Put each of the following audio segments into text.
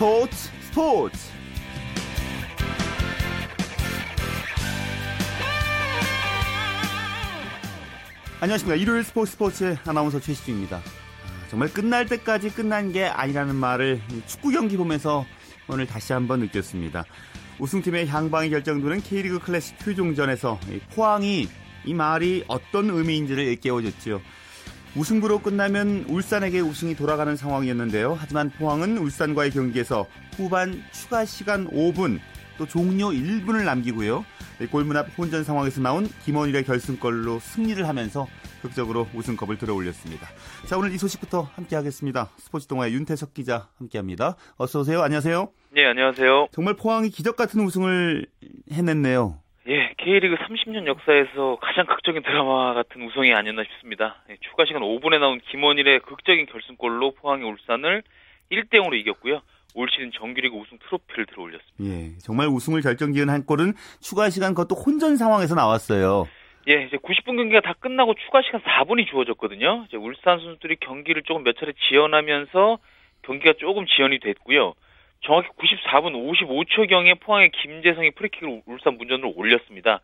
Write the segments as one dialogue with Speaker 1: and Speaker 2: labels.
Speaker 1: 스포츠 스포츠. 안녕하십니까. 일요일 스포츠 스포츠의 아나운서 최시중입니다. 아, 정말 끝날 때까지 끝난 게 아니라는 말을 축구 경기 보면서 오늘 다시 한번 느꼈습니다. 우승팀의 향방이 결정되는 K리그 클래식 최종전에서 포항이 이 말이 어떤 의미인지를 일깨워줬죠 우승부로 끝나면 울산에게 우승이 돌아가는 상황이었는데요. 하지만 포항은 울산과의 경기에서 후반 추가 시간 5분 또 종료 1분을 남기고요. 골문 앞 혼전 상황에서 나온 김원일의 결승골로 승리를 하면서 극적으로 우승컵을 들어올렸습니다. 자 오늘 이 소식부터 함께하겠습니다. 스포츠 동아의 윤태석 기자 함께합니다. 어서 오세요. 안녕하세요.
Speaker 2: 네 안녕하세요.
Speaker 1: 정말 포항이 기적 같은 우승을 해냈네요.
Speaker 2: 예, K리그 30년 역사에서 가장 극적인 드라마 같은 우승이 아니었나 싶습니다. 예, 추가 시간 5분에 나온 김원일의 극적인 결승골로 포항이 울산을 1대 0으로 이겼고요. 올 시즌 정규리그 우승 트로피를 들어올렸습니다.
Speaker 1: 예, 정말 우승을 결정지은 한 골은 추가 시간 그것도 혼전 상황에서 나왔어요.
Speaker 2: 예, 이제 90분 경기가 다 끝나고 추가 시간 4분이 주어졌거든요. 이제 울산 선수들이 경기를 조금 몇 차례 지연하면서 경기가 조금 지연이 됐고요. 정확히 94분 55초경에 포항의 김재성이 프리킥을 울산 문전으로 올렸습니다.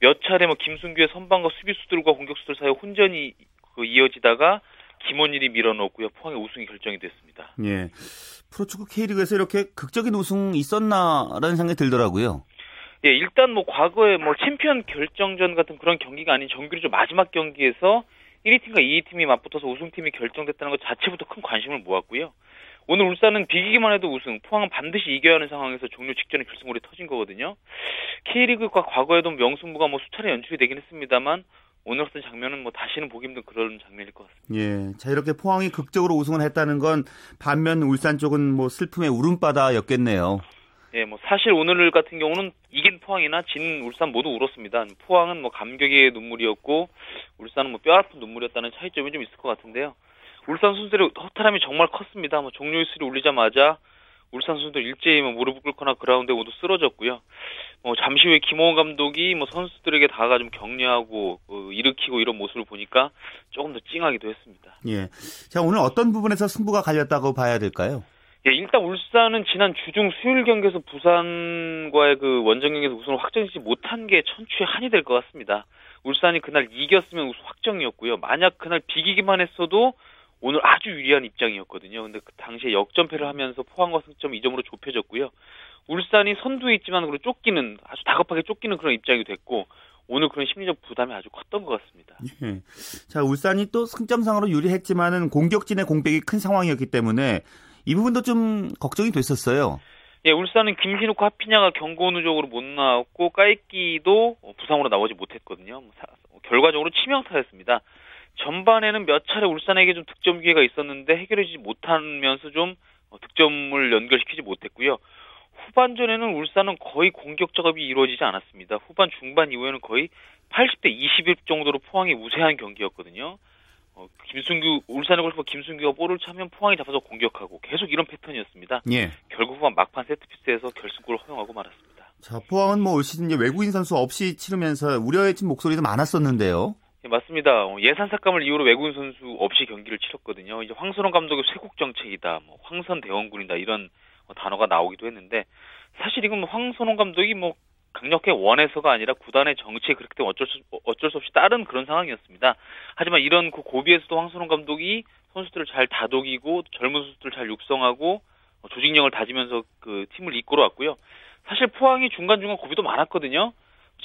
Speaker 2: 몇 차례 뭐 김순규의 선방과 수비수들과 공격수들 사이 혼전이 그 이어지다가 김원일이 밀어넣었고요. 포항의 우승이 결정이 됐습니다.
Speaker 1: 예. 프로축구 K리그에서 이렇게 극적인 우승 있었나라는 생각이 들더라고요.
Speaker 2: 예, 일단 뭐 과거에 뭐 챔피언 결정전 같은 그런 경기가 아닌 정규리그 마지막 경기에서 1위 팀과 2위 팀이 맞붙어서 우승팀이 결정됐다는 것 자체부터 큰 관심을 모았고요. 오늘 울산은 비기기만 해도 우승, 포항은 반드시 이겨야 하는 상황에서 종료 직전에 결승골이 터진 거거든요. K리그가 과거에도 명승부가 뭐 수차례 연출이 되긴 했습니다만 오늘 같은 장면은 뭐 다시는 보기 힘든 그런 장면일 것 같습니다.
Speaker 1: 예. 자, 이렇게 포항이 극적으로 우승을 했다는 건 반면 울산 쪽은 뭐 슬픔의 울음바다였겠네요.
Speaker 2: 예, 뭐 사실 오늘 같은 경우는 이긴 포항이나 진 울산 모두 울었습니다. 포항은 뭐 감격의 눈물이었고 울산은 뭐 뼈아픈 눈물이었다는 차이점이 좀 있을 것 같은데요. 울산 선수들의 허탈함이 정말 컸습니다. 뭐 종료 휘슬이 울리자마자 울산 선수들 일제히 뭐 무릎을 꿇거나 그라운드에 모두 쓰러졌고요. 뭐 잠시 후에 김호원 감독이 뭐 선수들에게 다가 좀 격려하고 어, 일으키고 이런 모습을 보니까 조금 더 찡하기도 했습니다.
Speaker 1: 예. 자 오늘 어떤 부분에서 승부가 갈렸다고 봐야 될까요?
Speaker 2: 예, 일단 울산은 지난 주중 수요일 경기에서 부산과의 그 원정 경기에서 우승을 확정짓지 못한 게 천추의 한이 될 것 같습니다. 울산이 그날 이겼으면 우승 확정이었고요. 만약 그날 비기기만 했어도 오늘 아주 유리한 입장이었거든요. 근데 그 당시에 역전패를 하면서 포항과 승점 2점으로 좁혀졌고요. 울산이 선두에 있지만 그리고 쫓기는 아주 다급하게 쫓기는 그런 입장이 됐고 오늘 그런 심리적 부담이 아주 컸던 것 같습니다.
Speaker 1: 예. 자 울산이 또 승점상으로 유리했지만은 공격진의 공백이 큰 상황이었기 때문에 이 부분도 좀 걱정이 됐었어요.
Speaker 2: 예, 울산은 김신욱과 하피냐가 경고 누적으로 못 나왔고 까이끼도 부상으로 나오지 못했거든요. 뭐 결과적으로 치명타였습니다. 전반에는 몇 차례 울산에게 좀 득점 기회가 있었는데 해결하지 못하면서 좀 어, 득점을 연결시키지 못했고요. 후반전에는 울산은 거의 공격 작업이 이루어지지 않았습니다. 후반 중반 이후에는 거의 80대 21 정도로 포항이 우세한 경기였거든요. 어, 김순규 울산의 골키퍼 김순규가 볼을 차면 포항이 잡아서 공격하고 계속 이런 패턴이었습니다.
Speaker 1: 예.
Speaker 2: 결국 후반 막판 세트피스에서 결승골을 허용하고 말았습니다.
Speaker 1: 자 포항은 뭐 올 시즌 외국인 선수 없이 치르면서 우려의 목소리도 많았었는데요.
Speaker 2: 예, 맞습니다. 어, 예산 삭감을 이유로 외국인 선수 없이 경기를 치렀거든요. 이제 황선홍 감독의 쇄국 정책이다, 뭐 황선 대원군이다 이런 뭐 단어가 나오기도 했는데 사실 이건 뭐 황선홍 감독이 뭐 강력하게 원해서가 아니라 구단의 정치에 그렇게 되면 어쩔 수 어쩔 수 없이 따른 그런 상황이었습니다. 하지만 이런 그 고비에서도 황선홍 감독이 선수들을 잘 다독이고 젊은 선수들을 잘 육성하고 어, 조직력을 다지면서 그 팀을 이끌어 왔고요. 사실 포항이 중간중간 고비도 많았거든요.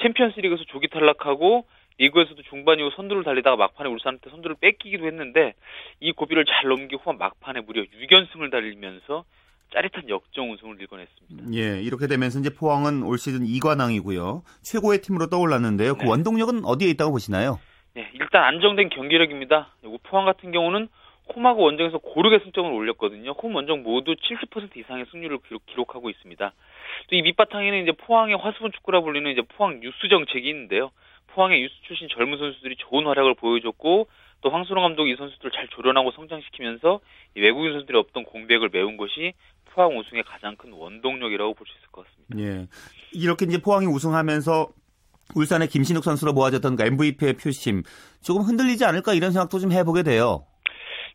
Speaker 2: 챔피언스리그에서 조기 탈락하고 리그에서도 중반 이후 선두를 달리다가 막판에 울산한테 선두를 뺏기기도 했는데 이 고비를 잘 넘기고 후반 막판에 무려 6연승을 달리면서 짜릿한 역정 우승을 일궈냈습니다.
Speaker 1: 예, 이렇게 되면서 이제 포항은 올 시즌 2관왕이고요. 최고의 팀으로 떠올랐는데요. 그 네. 그 원동력은 어디에 있다고 보시나요?
Speaker 2: 네, 일단 안정된 경기력입니다. 포항 같은 경우는 홈하고 원정에서 고르게 승점을 올렸거든요. 홈 원정 모두 70% 이상의 승률을 기록, 하고 있습니다. 또 이 밑바탕에는 이제 포항의 화수분 축구라 불리는 이제 포항 뉴스 정책이 있는데요. 포항의 유스 출신 젊은 선수들이 좋은 활약을 보여줬고 또 황순호 감독이 이 선수들을 잘 조련하고 성장시키면서 외국인 선수들이 없던 공백을 메운 것이 포항 우승의 가장 큰 원동력이라고 볼 수 있을 것 같습니다.
Speaker 1: 예. 이렇게 이제 포항이 우승하면서 울산의 김신욱 선수로 모아졌던 그 MVP의 표심 조금 흔들리지 않을까 이런 생각도 좀 해보게 돼요.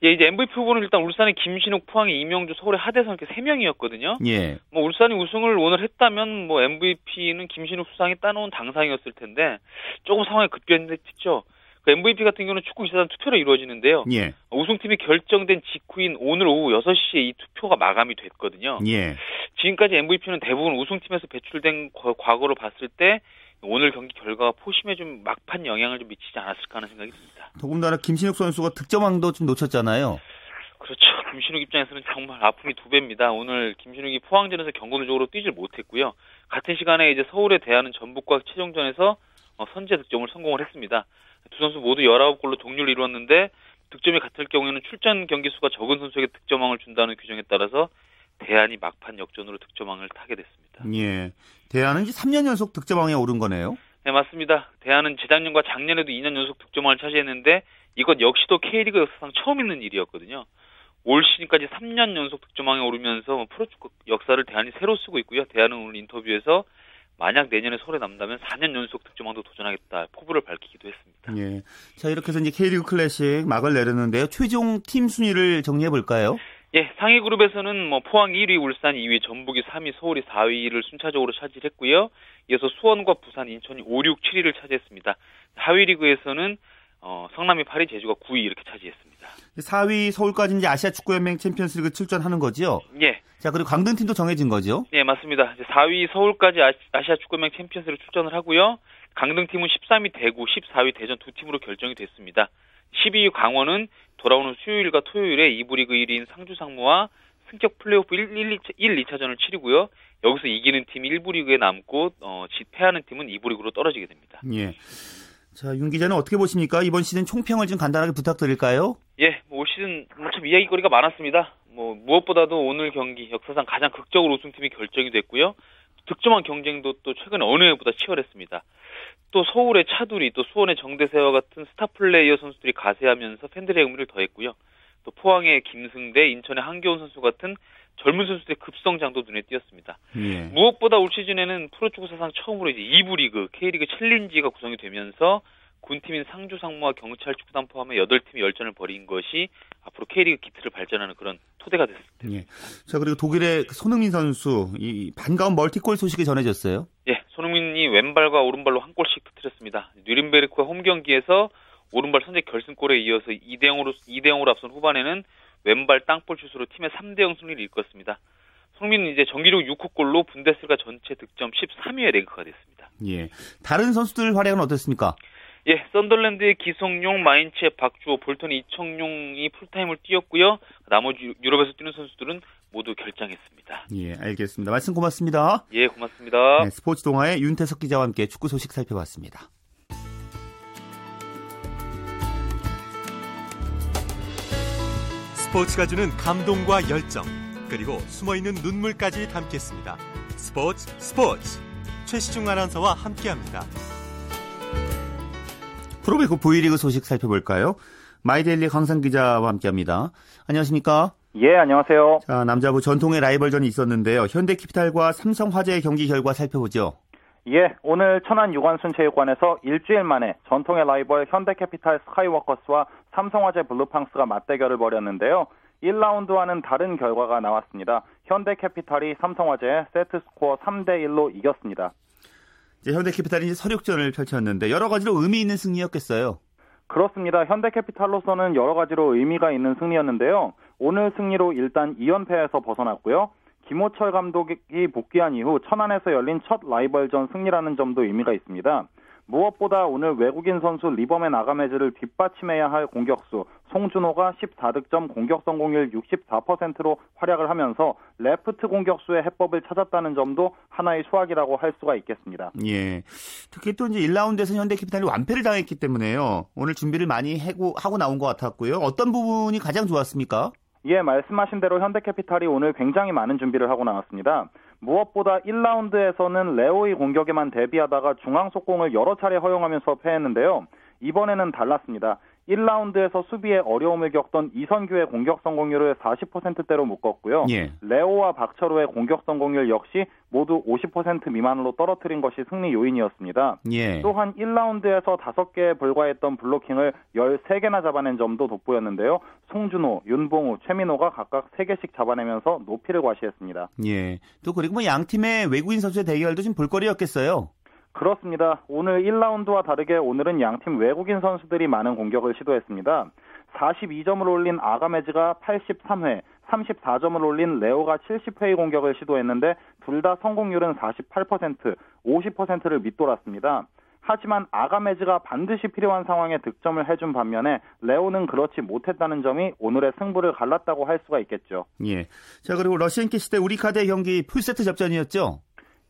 Speaker 2: 예, 이제 MVP 후보는 일단 울산의 김신욱, 포항의 이명주, 서울의 하대선 이렇게 세 명이었거든요.
Speaker 1: 예.
Speaker 2: 뭐 울산이 우승을 오늘 했다면 뭐 MVP는 김신욱 수상이 따놓은 당상이었을 텐데 조금 상황이 급변했죠. 그 MVP 같은 경우는 축구 기사단 투표로 이루어지는데요.
Speaker 1: 예.
Speaker 2: 우승팀이 결정된 직후인 오늘 오후 6시에 이 투표가 마감이 됐거든요.
Speaker 1: 예.
Speaker 2: 지금까지 MVP는 대부분 우승팀에서 배출된 거- 과거로 봤을 때 오늘 경기 결과가 포심에 좀 막판 영향을 좀 미치지 않았을까 하는 생각이 듭니다.
Speaker 1: 더군다나 김신욱 선수가 득점왕도 좀 놓쳤잖아요.
Speaker 2: 그렇죠. 김신욱 입장에서는 정말 아픔이 두 배입니다. 오늘 김신욱이 포항전에서 경고적으로 뛰질 못했고요. 같은 시간에 이제 서울에 대하는 전북과 최종전에서 어, 선제 득점을 성공을 했습니다. 두 선수 모두 19골로 동률을 이루었는데 득점이 같을 경우에는 출전 경기 수가 적은 선수에게 득점왕을 준다는 규정에 따라서 대안이 막판 역전으로 득점왕을 타게 됐습니다.
Speaker 1: 예. 대안은 이제 3년 연속 득점왕에 오른 거네요.
Speaker 2: 네, 맞습니다. 대안은 재작년과 작년에도 2년 연속 득점왕을 차지했는데 이것 역시도 K리그 역사상 처음 있는 일이었거든요. 올 시즌까지 3년 연속 득점왕에 오르면서 뭐 프로축구 역사를 대안이 새로 쓰고 있고요. 대안은 오늘 인터뷰에서 만약 내년에 서울에 남다면 4년 연속 득점왕도 도전하겠다 포부를 밝히기도 했습니다.
Speaker 1: 예. 자, 이렇게 해서 이제 K리그 클래식 막을 내렸는데요. 최종 팀 순위를 정리해 볼까요?
Speaker 2: 예, 상위 그룹에서는 뭐 포항 1위, 울산 2위, 전북이 3위, 서울이 4위를 순차적으로 차지했고요. 이어서 수원과 부산, 인천이 5, 6, 7위를 차지했습니다. 하위 리그에서는 어, 성남이 8위, 제주가 9위 이렇게 차지했습니다.
Speaker 1: 4위 서울까지 이제 아시아 축구연맹 챔피언스리그 출전하는 거죠.
Speaker 2: 예,
Speaker 1: 자, 그리고 강등 팀도 정해진 거죠.
Speaker 2: 예, 맞습니다. 이제 4위 서울까지 아시- 아시아 축구연맹 챔피언스리그를 출전을 하고요. 강등 팀은 13위 대구, 14위 대전 두 팀으로 결정이 됐습니다. 12위 강원은 돌아오는 수요일과 토요일에 2부 리그 1위인 상주 상무와 승격 플레이오프 1, 1, 1, 2차전을 치르고요. 여기서 이기는 팀이 1부 리그에 남고 어, 지- 패하는 팀은 2부 리그로 떨어지게 됩니다.
Speaker 1: 예. 자, 윤 기자는 어떻게 보십니까? 이번 시즌 총평을 좀 간단하게 부탁드릴까요?
Speaker 2: 예, 뭐 올 시즌 뭐 참 이야기거리가 많았습니다. 뭐 무엇보다도 오늘 경기 역사상 가장 극적으로 우승팀이 결정이 됐고요. 득점왕 경쟁도 또 최근 어느 해보다 치열했습니다. 또 서울의 차두리, 또 수원의 정대세와 같은 스타 플레이어 선수들이 가세하면서 팬들의 흥미를 더했고요. 또 포항의 김승대, 인천의 한교원 선수 같은 젊은 선수들의 급성장도 눈에 띄었습니다.
Speaker 1: 예.
Speaker 2: 무엇보다 올 시즌에는 프로축구 사상 처음으로 이제 2부 리그, K리그 챌린지가 구성이 되면서 군팀인 상주 상무와 경찰 축구단 포함해 8팀이 열전을 벌인 것이 앞으로 K리그 기틀을 발전하는 그런 토대가 됐습니다.
Speaker 1: 예. 자, 그리고 독일의 손흥민 선수, 이 반가운 멀티골 소식이 전해졌어요.
Speaker 2: 예, 손흥민이 왼발과 오른발로 한 골씩 터뜨렸습니다. 뉴른베르크와 홈 경기에서 오른발 선제 결승골에 이어서 2대 0으로 2대 0으로 앞선 후반에는 왼발 땅볼 슛으로 팀의 3대 0 승리를 이끌었습니다. 손흥민은 이제 정규리그 6호 골로 분데스리가 전체 득점 13위에 랭크가 됐습니다.
Speaker 1: 예. 다른 선수들 활약은 어떻습니까?
Speaker 2: 예, 선덜랜드의 기성용, 마인츠의 박주호, 볼턴 이청용이 풀타임을 뛰었고요. 나머지 유- 유럽에서 뛰는 선수들은 모두 결장했습니다.
Speaker 1: 예, 알겠습니다. 말씀 고맙습니다.
Speaker 2: 예, 고맙습니다.
Speaker 1: 네, 스포츠 동아의 윤태석 기자와 함께 축구 소식 살펴봤습니다.
Speaker 3: 스포츠가 주는 감동과 열정 그리고 숨어있는 눈물까지 담겠습니다. 스포츠 스포츠 최시중 아나운서와 함께합니다.
Speaker 1: 프로배구 V리그 소식 살펴볼까요? 마이데일리 강산 기자와 함께합니다. 안녕하십니까?
Speaker 4: 예, 안녕하세요.
Speaker 1: 자, 남자부 전통의 라이벌전이 있었는데요. 현대캐피탈과 삼성화재의 경기 결과 살펴보죠.
Speaker 4: 예, 오늘 천안 유관순 체육관에서 일주일 만에 전통의 라이벌 현대캐피탈 스카이워커스와 삼성화재 블루팡스가 맞대결을 벌였는데요. 1라운드와는 다른 결과가 나왔습니다. 현대캐피탈이 삼성화재에 세트 스코어 3대 1로 이겼습니다.
Speaker 1: 이제 현대캐피탈이 이제 설욕전을 펼쳤는데 여러 가지로 의미 있는 승리였겠어요.
Speaker 4: 그렇습니다. 현대캐피탈로서는 여러 가지로 의미가 있는 승리였는데요. 오늘 승리로 일단 2연패에서 벗어났고요. 김호철 감독이 복귀한 이후 천안에서 열린 첫 라이벌전 승리라는 점도 의미가 있습니다. 무엇보다 오늘 외국인 선수 리버맨 아가메즈를 뒷받침해야 할 공격수 송준호가 14득점 공격 성공률 64%로 활약을 하면서 레프트 공격수의 해법을 찾았다는 점도 하나의 수확이라고 할 수가 있겠습니다.
Speaker 1: 예. 특히 또 이제 1라운드에서 현대 캐피탈이 완패를 당했기 때문에요. 오늘 준비를 많이 하고, 하고 나온 것 같았고요. 어떤 부분이 가장 좋았습니까?
Speaker 4: 예, 말씀하신 대로 현대캐피탈이 오늘 굉장히 많은 준비를 하고 나왔습니다. 무엇보다 1라운드에서는 레오의 공격에만 대비하다가 중앙 속공을 여러 차례 허용하면서 패했는데요. 이번에는 달랐습니다. 1라운드에서 수비에 어려움을 겪던 이선규의 공격 성공률을 40%대로 묶었고요.
Speaker 1: 예.
Speaker 4: 레오와 박철호의 공격 성공률 역시 모두 50% 미만으로 떨어뜨린 것이 승리 요인이었습니다.
Speaker 1: 예.
Speaker 4: 또한 1라운드에서 5개에 불과했던 블로킹을 13개나 잡아낸 점도 돋보였는데요. 송준호, 윤봉우, 최민호가 각각 3개씩 잡아내면서 높이를 과시했습니다.
Speaker 1: 예. 또 그리고 뭐 양 팀의 외국인 선수의 대결도 좀 볼거리였겠어요.
Speaker 4: 그렇습니다. 오늘 1라운드와 다르게 오늘은 양팀 외국인 선수들이 많은 공격을 시도했습니다. 42점을 올린 아가메즈가 83회, 34점을 올린 레오가 70회의 공격을 시도했는데 둘 다 성공률은 48%, 50%를 밑돌았습니다. 하지만 아가메즈가 반드시 필요한 상황에 득점을 해준 반면에 레오는 그렇지 못했다는 점이 오늘의 승부를 갈랐다고 할 수가 있겠죠.
Speaker 1: 예. 자, 그리고 러시앤캐시 대 우리카드의 경기 풀세트 접전이었죠?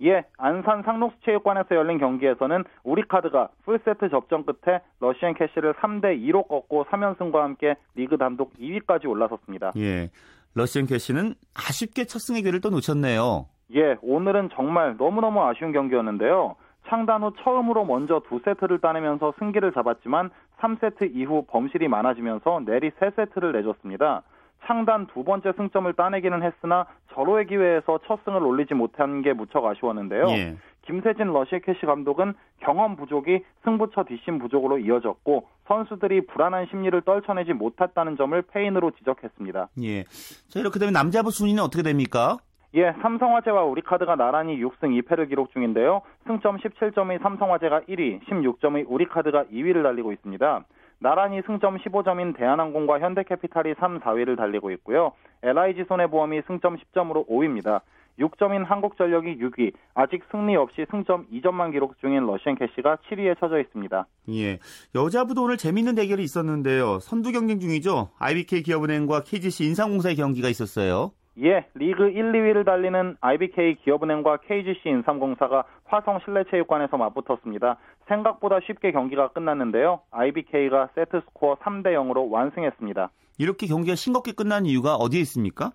Speaker 4: 예, 안산 상록수체육관에서 열린 경기에서는 우리카드가 풀세트 접전 끝에 러시앤캐시를 3대 2로 꺾고 3연승과 함께 리그 단독 2위까지 올라섰습니다.
Speaker 1: 예. 러시안 캐시는 아쉽게 첫 승의 기회를 또 놓쳤네요.
Speaker 4: 예, 오늘은 정말 너무너무 아쉬운 경기였는데요. 창단 후 처음으로 먼저 두 세트를 따내면서 승기를 잡았지만 3세트 이후 범실이 많아지면서 내리 3세트를 내줬습니다. 창단 두 번째 승점을 따내기는 했으나 절호의 기회에서 첫 승을 올리지 못한 게 무척 아쉬웠는데요.
Speaker 1: 예.
Speaker 4: 김세진 러시캐시 감독은 경험 부족이 승부처 뒷심 부족으로 이어졌고 선수들이 불안한 심리를 떨쳐내지 못했다는 점을 페인으로 지적했습니다.
Speaker 1: 예. 자, 이렇게 되면 남자부 순위는 어떻게 됩니까?
Speaker 4: 예, 삼성화재와 우리카드가 나란히 6승 2패를 기록 중인데요. 승점 17점의 삼성화재가 1위, 16점의 우리카드가 2위를 달리고 있습니다. 나란히 승점 15점인 대한항공과 현대캐피탈이 3, 4위를 달리고 있고요. LIG 손해보험이 승점 10점으로 5위입니다. 6점인 한국전력이 6위, 아직 승리 없이 승점 2점만 기록 중인 러시앤캐시가 7위에 처져 있습니다.
Speaker 1: 예. 여자부도 오늘 재밌는 대결이 있었는데요. 선두 경쟁 중이죠. IBK 기업은행과 KGC 인삼공사의 경기가 있었어요.
Speaker 4: 예, 리그 1, 2위를 달리는 IBK 기업은행과 KGC 인삼공사가 화성 실내체육관에서 맞붙었습니다. 생각보다 쉽게 경기가 끝났는데요. IBK가 세트 스코어 3대 0으로 완승했습니다.
Speaker 1: 이렇게 경기가 싱겁게 끝난 이유가 어디에 있습니까?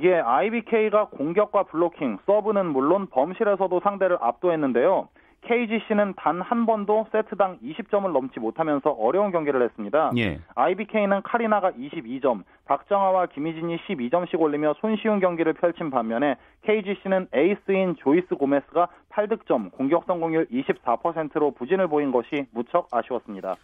Speaker 4: 예, IBK가 공격과 블로킹, 서브는 물론 범실에서도 상대를 압도했는데요. KGC는 단 한 번도 세트당 20점을 넘지 못하면서 어려운 경기를 했습니다.
Speaker 1: 예.
Speaker 4: IBK는 카리나가 22점, 박정아와 김희진이 12점씩 올리며 손쉬운 경기를 펼친 반면에 KGC는 에이스인 조이스 고메스가 8득점, 공격 성공률 24%로 부진을 보인 것이 무척 아쉬웠습니다.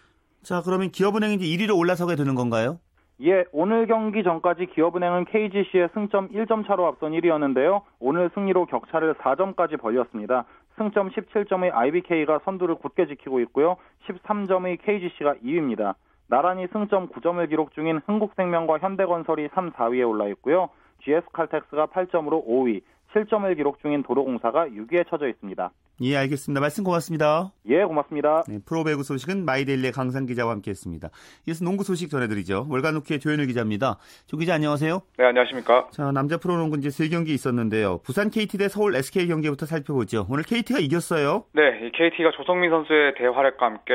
Speaker 1: 자, 그러면 기업은행이 이제 1위로 올라서게 되는 건가요?
Speaker 4: 예, 오늘 경기 전까지 기업은행은 KGC의 승점 1점 차로 앞선 1위였는데요. 오늘 승리로 격차를 4점까지 벌렸습니다. 승점 17점의 IBK가 선두를 굳게 지키고 있고요. 13점의 KGC가 2위입니다. 나란히 승점 9점을 기록 중인 흥국생명과 현대건설이 3, 4위에 올라 있고요. GS칼텍스가 8점으로 5위, 7점을 기록 중인 도로공사가 6위에 처져 있습니다.
Speaker 1: 예, 알겠습니다. 말씀 고맙습니다.
Speaker 4: 예, 고맙습니다.
Speaker 1: 네, 프로배구 소식은 마이데일리의 강상 기자와 함께했습니다. 이어서 농구 소식 전해드리죠. 월간루키의 조현일 기자입니다. 조 기자 안녕하세요.
Speaker 5: 네, 안녕하십니까.
Speaker 1: 자, 남자 프로농구 이제 세 경기 있었는데요. 부산 KT 대 서울 SK 경기부터 살펴보죠. 오늘 KT가 이겼어요.
Speaker 5: 네, KT가 조성민 선수의 대활약과 함께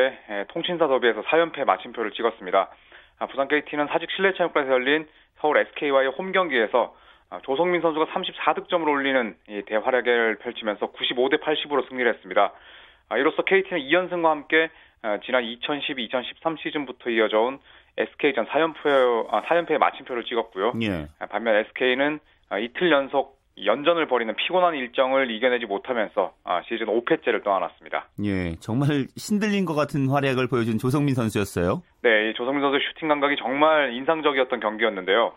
Speaker 5: 통신사 더비에서 4연패 마침표를 찍었습니다. 아, 부산 KT는 사직 실내 체육관에서 열린 서울 SK와의 홈 경기에서 아, 조성민 선수가 34득점을 올리는 대활약을 펼치면서 95대 80으로 승리를 했습니다. 아, 이로써 KT는 2연승과 함께 지난 2012-2013 시즌부터 이어져온 SK전 4연패, 4연패의 마침표를 찍었고요.
Speaker 1: 예.
Speaker 5: 반면 SK는 이틀 연속 연전을 벌이는 피곤한 일정을 이겨내지 못하면서 시즌 5패째를 떠안았습니다.
Speaker 1: 예, 정말 신들린 것 같은 활약을 보여준 조성민 선수였어요.
Speaker 5: 네, 조성민 선수의 슈팅 감각이 정말 인상적이었던 경기였는데요.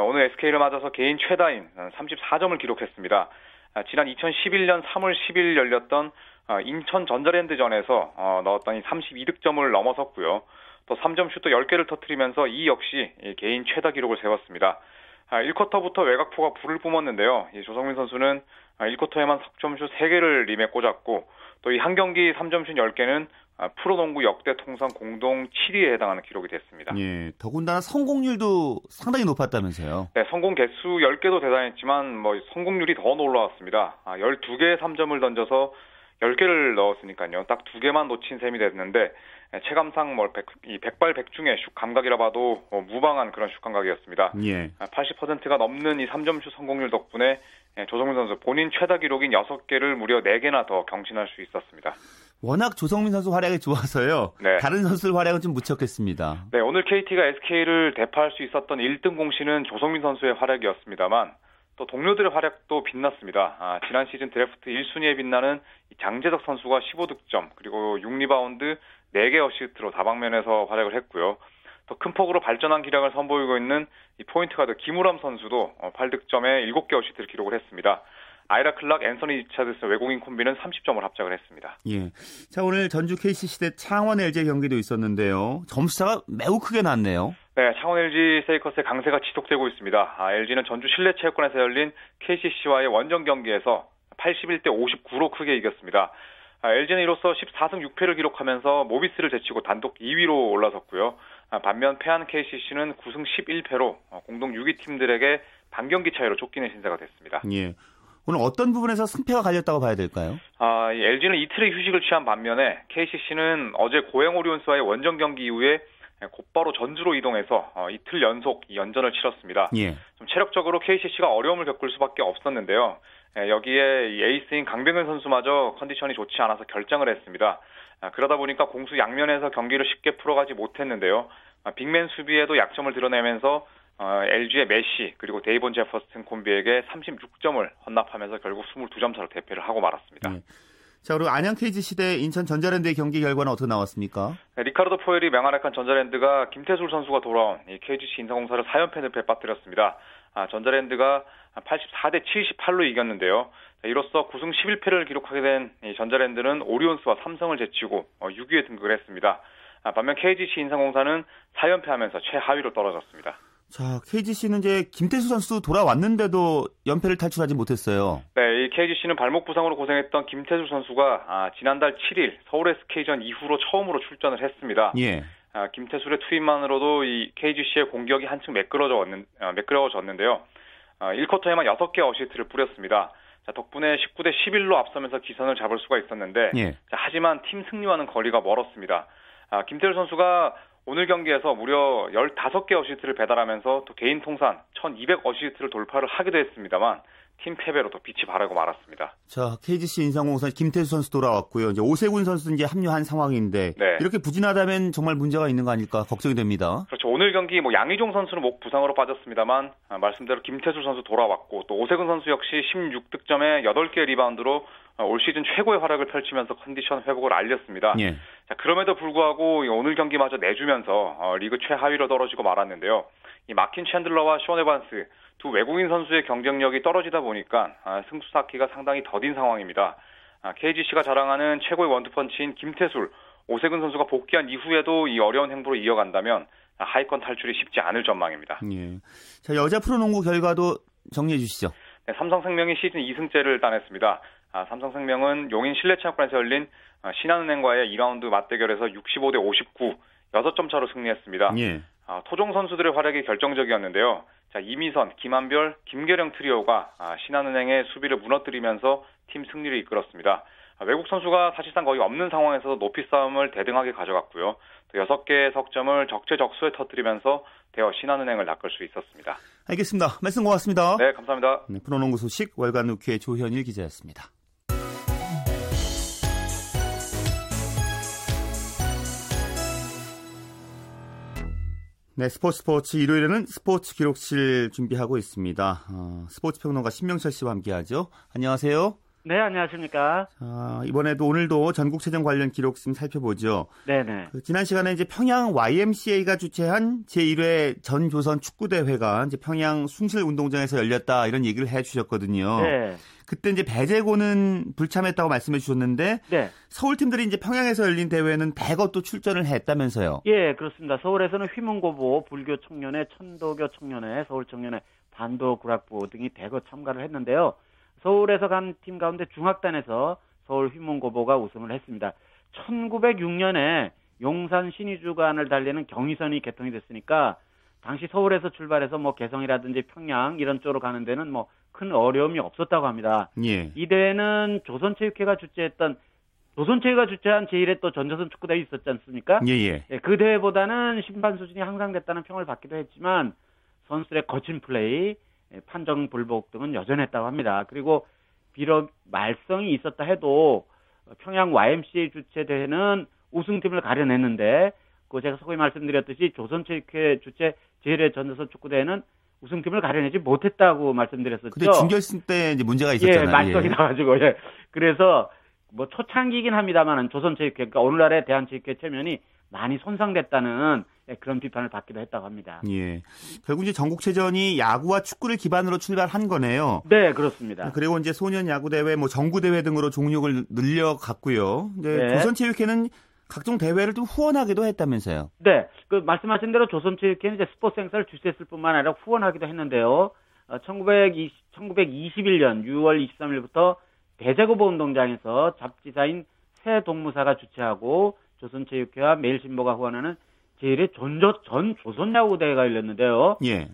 Speaker 5: 오늘 SK를 맞아서 개인 최다인 34점을 기록했습니다. 지난 2011년 3월 10일 열렸던 인천 전자랜드전에서 어, 넣었던 이 32득점을 넘어섰고요. 또 3점 슛도 10개를 터뜨리면서 이 역시 개인 최다 기록을 세웠습니다. 1쿼터부터 외곽포가 불을 뿜었는데요. 조성민 선수는 1쿼터에만 석점슛 3개를 림에 꽂았고 또 이 한 경기 3점슛 10개는 프로농구 역대 통산 공동 7위에 해당하는 기록이 됐습니다.
Speaker 1: 예, 더군다나 성공률도 상당히 높았다면서요.
Speaker 5: 네, 성공 개수 10개도 대단했지만 뭐 성공률이 더 놀라웠습니다. 아, 12개의 3점을 던져서 10개를 넣었으니까요. 딱 2개만 놓친 셈이 됐는데 체감상 뭐 백, 이 백발백중의 슛 감각이라 봐도 어, 무방한 그런 슛 감각이었습니다.
Speaker 1: 예.
Speaker 5: 80%가 넘는 이 3점 슛 성공률 덕분에 조성민 선수 본인 최다 기록인 6개를 무려 4개나 더 경신할 수 있었습니다.
Speaker 1: 워낙 조성민 선수 활약이 좋아서요. 네. 다른 선수들 활약은 좀 무척했습니다.
Speaker 5: 네, 오늘 KT가 SK를 대파할 수 있었던 1등 공신은 조성민 선수의 활약이었습니다만 또 동료들의 활약도 빛났습니다. 아, 지난 시즌 드래프트 1순위에 빛나는 장재석 선수가 15득점 그리고 6리바운드 4개 어시스트로 다방면에서 활약을 했고요. 더 큰 폭으로 발전한 기량을 선보이고 있는 이 포인트 가드 김우람 선수도 8득점에 어, 7개 어시스트를 기록을 했습니다. 아이라 클락, 앤서니 리차드슨 외국인 콤비는 30점을 합작을 했습니다.
Speaker 1: 예. 자, 오늘 전주 KCC 대 창원 LG 경기도 있었는데요. 점수차가 매우 크게 났네요.
Speaker 5: 네, 창원 LG 세이커스의 강세가 지속되고 있습니다. 아, LG는 전주 실내체육관에서 열린 KCC와의 원정 경기에서 81대 59로 크게 이겼습니다. 아, LG는 이로써 14승 6패를 기록하면서 모비스를 제치고 단독 2위로 올라섰고요. 아, 반면 패한 KCC는 9승 11패로 어, 공동 6위 팀들에게 반경기 차이로 쫓기는 신세가 됐습니다.
Speaker 1: 예. 오늘 어떤 부분에서 승패가 갈렸다고 봐야 될까요?
Speaker 5: 아, LG는 이틀의 휴식을 취한 반면에 KCC는 어제 고행 오리온스와의 원정 경기 이후에 곧바로 전주로 이동해서 어, 이틀 연속 연전을 치렀습니다. 예. 좀 체력적으로 KCC가 어려움을 겪을 수밖에 없었는데요. 예, 여기에 에이스인 강병현 선수마저 컨디션이 좋지 않아서 결정을 했습니다. 아, 그러다 보니까 공수 양면에서 경기를 쉽게 풀어가지 못했는데요. 아, 빅맨 수비에도 약점을 드러내면서 어, LG의 메시 그리고 데이본 제퍼슨 콤비에게 36점을 헌납하면서 결국 22점 차로 대패를 하고 말았습니다. 네.
Speaker 1: 자, 그리고 안양 KGC 대 인천 전자랜드의 경기 결과는 어떻게 나왔습니까?
Speaker 5: 네, 리카르도 포웰이 맹활약한 전자랜드가 김태술 선수가 돌아온 이 KGC 인삼공사를 4연패를 빠뜨렸습니다. 아, 전자랜드가 84대 78로 이겼는데요. 자, 이로써 9승 11패를 기록하게 된 전자랜드는 오리온스와 삼성을 제치고 6위에 어, 등극을 했습니다. 아, 반면 KGC 인사공사는 4연패하면서 최하위로 떨어졌습니다.
Speaker 1: 자, KGC는 이제 김태수 선수 돌아왔는데도 연패를 탈출하지 못했어요.
Speaker 5: 네, 이 KGC는 발목 부상으로 고생했던 김태수 선수가 아, 지난달 7일 서울 SK전 이후로 처음으로 출전을 했습니다. 예. 아, 김태수의 투입만으로도 이 KGC의 공격이 한층 매끄러워졌는, 아, 매끄러워졌는데요. 아, 1쿼터에만 6개 어시스트를 뿌렸습니다. 자, 덕분에 19대 11로 앞서면서 기선을 잡을 수가 있었는데, 예. 자, 하지만 팀 승리와는 거리가 멀었습니다. 아, 김태술 선수가 오늘 경기에서 무려 15개 어시스트를 배달하면서 또 개인 통산 1200 어시스트를 돌파를 하기도 했습니다만 팀 패배로 또 빛이 바래고 말았습니다.
Speaker 1: 자, KGC 인삼공사 김태술 선수 돌아왔고요. 이제 오세근 선수 이제 합류한 상황인데 네. 이렇게 부진하다면 정말 문제가 있는 거 아닐까 걱정이 됩니다.
Speaker 5: 그렇죠. 오늘 경기 뭐 양희종 선수는 목 부상으로 빠졌습니다만 아, 말씀대로 김태술 선수 돌아왔고 또 오세근 선수 역시 16득점에 8개 리바운드로 어, 올 시즌 최고의 활약을 펼치면서 컨디션 회복을 알렸습니다. 예. 자, 그럼에도 불구하고 오늘 경기마저 내주면서 어, 리그 최하위로 떨어지고 말았는데요. 이 마퀸 챈들러와 숀 에반스 두 외국인 선수의 경쟁력이 떨어지다 보니까 아, 승수 쌓기가 상당히 더딘 상황입니다. 아, KGC가 자랑하는 최고의 원투펀치인 김태술, 오세근 선수가 복귀한 이후에도 이 어려운 행보로 이어간다면 하위권 탈출이 쉽지 않을 전망입니다. 예.
Speaker 1: 자 여자 프로농구 결과도 정리해 주시죠.
Speaker 5: 네, 삼성생명이 시즌 2승째를 따냈습니다. 아, 삼성생명은 용인 실내체육관에서 열린 아, 신한은행과의 2라운드 맞대결에서 65대 59, 6점 차로 승리했습니다. 예. 아, 토종 선수들의 활약이 결정적이었는데요. 자, 이미선, 김한별, 김계령 트리오가 아, 신한은행의 수비를 무너뜨리면서 팀 승리를 이끌었습니다. 아, 외국 선수가 사실상 거의 없는 상황에서 높이 싸움을 대등하게 가져갔고요. 또 6개의 석점을 적재적소에 터뜨리면서 대어 신한은행을 낚을 수 있었습니다.
Speaker 1: 알겠습니다. 말씀 고맙습니다.
Speaker 5: 네, 감사합니다.
Speaker 1: 네, 프로농구 소식 월간 루키의 조현일 기자였습니다. 네, 스포츠 스포츠 일요일에는 스포츠 기록실 준비하고 있습니다. 어, 스포츠 평론가 신명철 씨와 함께하죠. 안녕하세요.
Speaker 6: 네, 안녕하십니까.
Speaker 1: 자, 이번에도 오늘도 전국체전 관련 기록 좀 살펴보죠.
Speaker 6: 네네.
Speaker 1: 그 지난 시간에 이제 평양 YMCA가 주최한 제1회 전조선 축구대회가 이제 평양 숭실운동장에서 열렸다 이런 얘기를 해 주셨거든요. 네. 그때 이제 배재고는 불참했다고 말씀해 주셨는데 네. 서울 팀들이 이제 평양에서 열린 대회는 대거 또 출전을 했다면서요.
Speaker 6: 예, 그렇습니다. 서울에서는 휘문고보 불교 청년회, 천도교 청년회, 서울 청년회, 반도 구락부 등이 대거 참가를 했는데요. 서울에서 간 팀 가운데 중학단에서 서울 휘문고보가 우승을 했습니다. 1906년에 용산 신의주간을 달리는 경의선이 개통이 됐으니까 당시 서울에서 출발해서 뭐 개성이라든지 평양 이런 쪽으로 가는 데는 뭐 큰 어려움이 없었다고 합니다. 예. 이 대회는 조선체육회가 주최했던 조선체육회가 주최한 제1회 또 전조선 축구대회 있었지 않습니까? 예, 예. 예, 그 대회보다는 심판 수준이 향상됐다는 평을 받기도 했지만 선수들의 거친 플레이, 예, 판정 불복 등은 여전했다고 합니다. 그리고 비록 말썽이 있었다 해도 평양 YMCA 주최 대회는 우승팀을 가려냈는데 그 제가 소위 말씀드렸듯이 조선체육회 주최 제1회 전도선 축구대회는 우승팀을 가려내지 못했다고 말씀드렸었죠.
Speaker 1: 근데 준결승 때 이제 문제가 있었잖아요.
Speaker 6: 예, 말썽이 나가지고 예. 그래서 뭐 초창기이긴 합니다만은 조선체육회 그러니까 오늘날의 대한체육회 체면이 많이 손상됐다는 예, 그런 비판을 받기도 했다고 합니다.
Speaker 1: 예. 결국 이제 전국체전이 야구와 축구를 기반으로 출발한 거네요.
Speaker 6: 네, 그렇습니다.
Speaker 1: 그리고 이제 소년 야구 대회, 뭐 정구 대회 등으로 종목을 늘려갔고요. 이제
Speaker 6: 네.
Speaker 1: 조선체육회는 각종 대회를 좀 후원하기도 했다면서요.
Speaker 6: 네, 그 말씀하신 대로 조선체육회는 이제 스포츠 행사를 주최했을 뿐만 아니라 후원하기도 했는데요. 어, 1920, 1921년 6월 23일부터 대제고보 운동장에서 잡지사인 새 동무사가 주최하고 조선체육회와 매일신보가 후원하는 제1회 전조, 전 조선야구 대회가 열렸는데요.
Speaker 1: 예.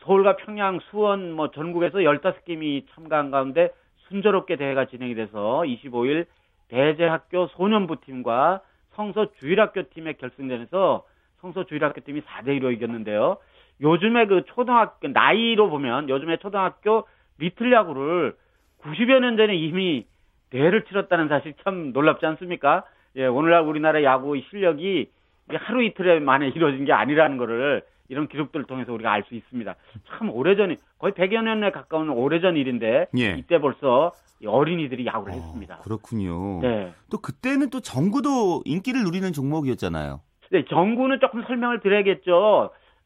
Speaker 6: 서울과 평양, 수원, 뭐 전국에서 15팀이 참가한 가운데 순조롭게 대회가 진행이 돼서 25일 대제학교 소년부 팀과 성서 주일학교 팀의 결승전에서 성서 주일학교 팀이 4대2로 이겼는데요. 요즘에 그 초등학교, 나이로 보면 요즘에 초등학교 리틀 야구를 90여 년 전에 이미 대회를 치렀다는 사실 참 놀랍지 않습니까? 예, 오늘날 우리나라 야구 실력이 하루 이틀에 만에 이루어진 게 아니라는 거를 이런 기록들을 통해서 우리가 알 수 있습니다. 참 오래전이 거의 100여 년에 가까운 오래전 일인데
Speaker 1: 예.
Speaker 6: 이때 벌써 이 어린이들이 야구를 했습니다.
Speaker 1: 어, 그렇군요.
Speaker 6: 네.
Speaker 1: 또 그때는 또 정구도 인기를 누리는 종목이었잖아요.
Speaker 6: 네, 정구는 조금 설명을 드려야겠죠.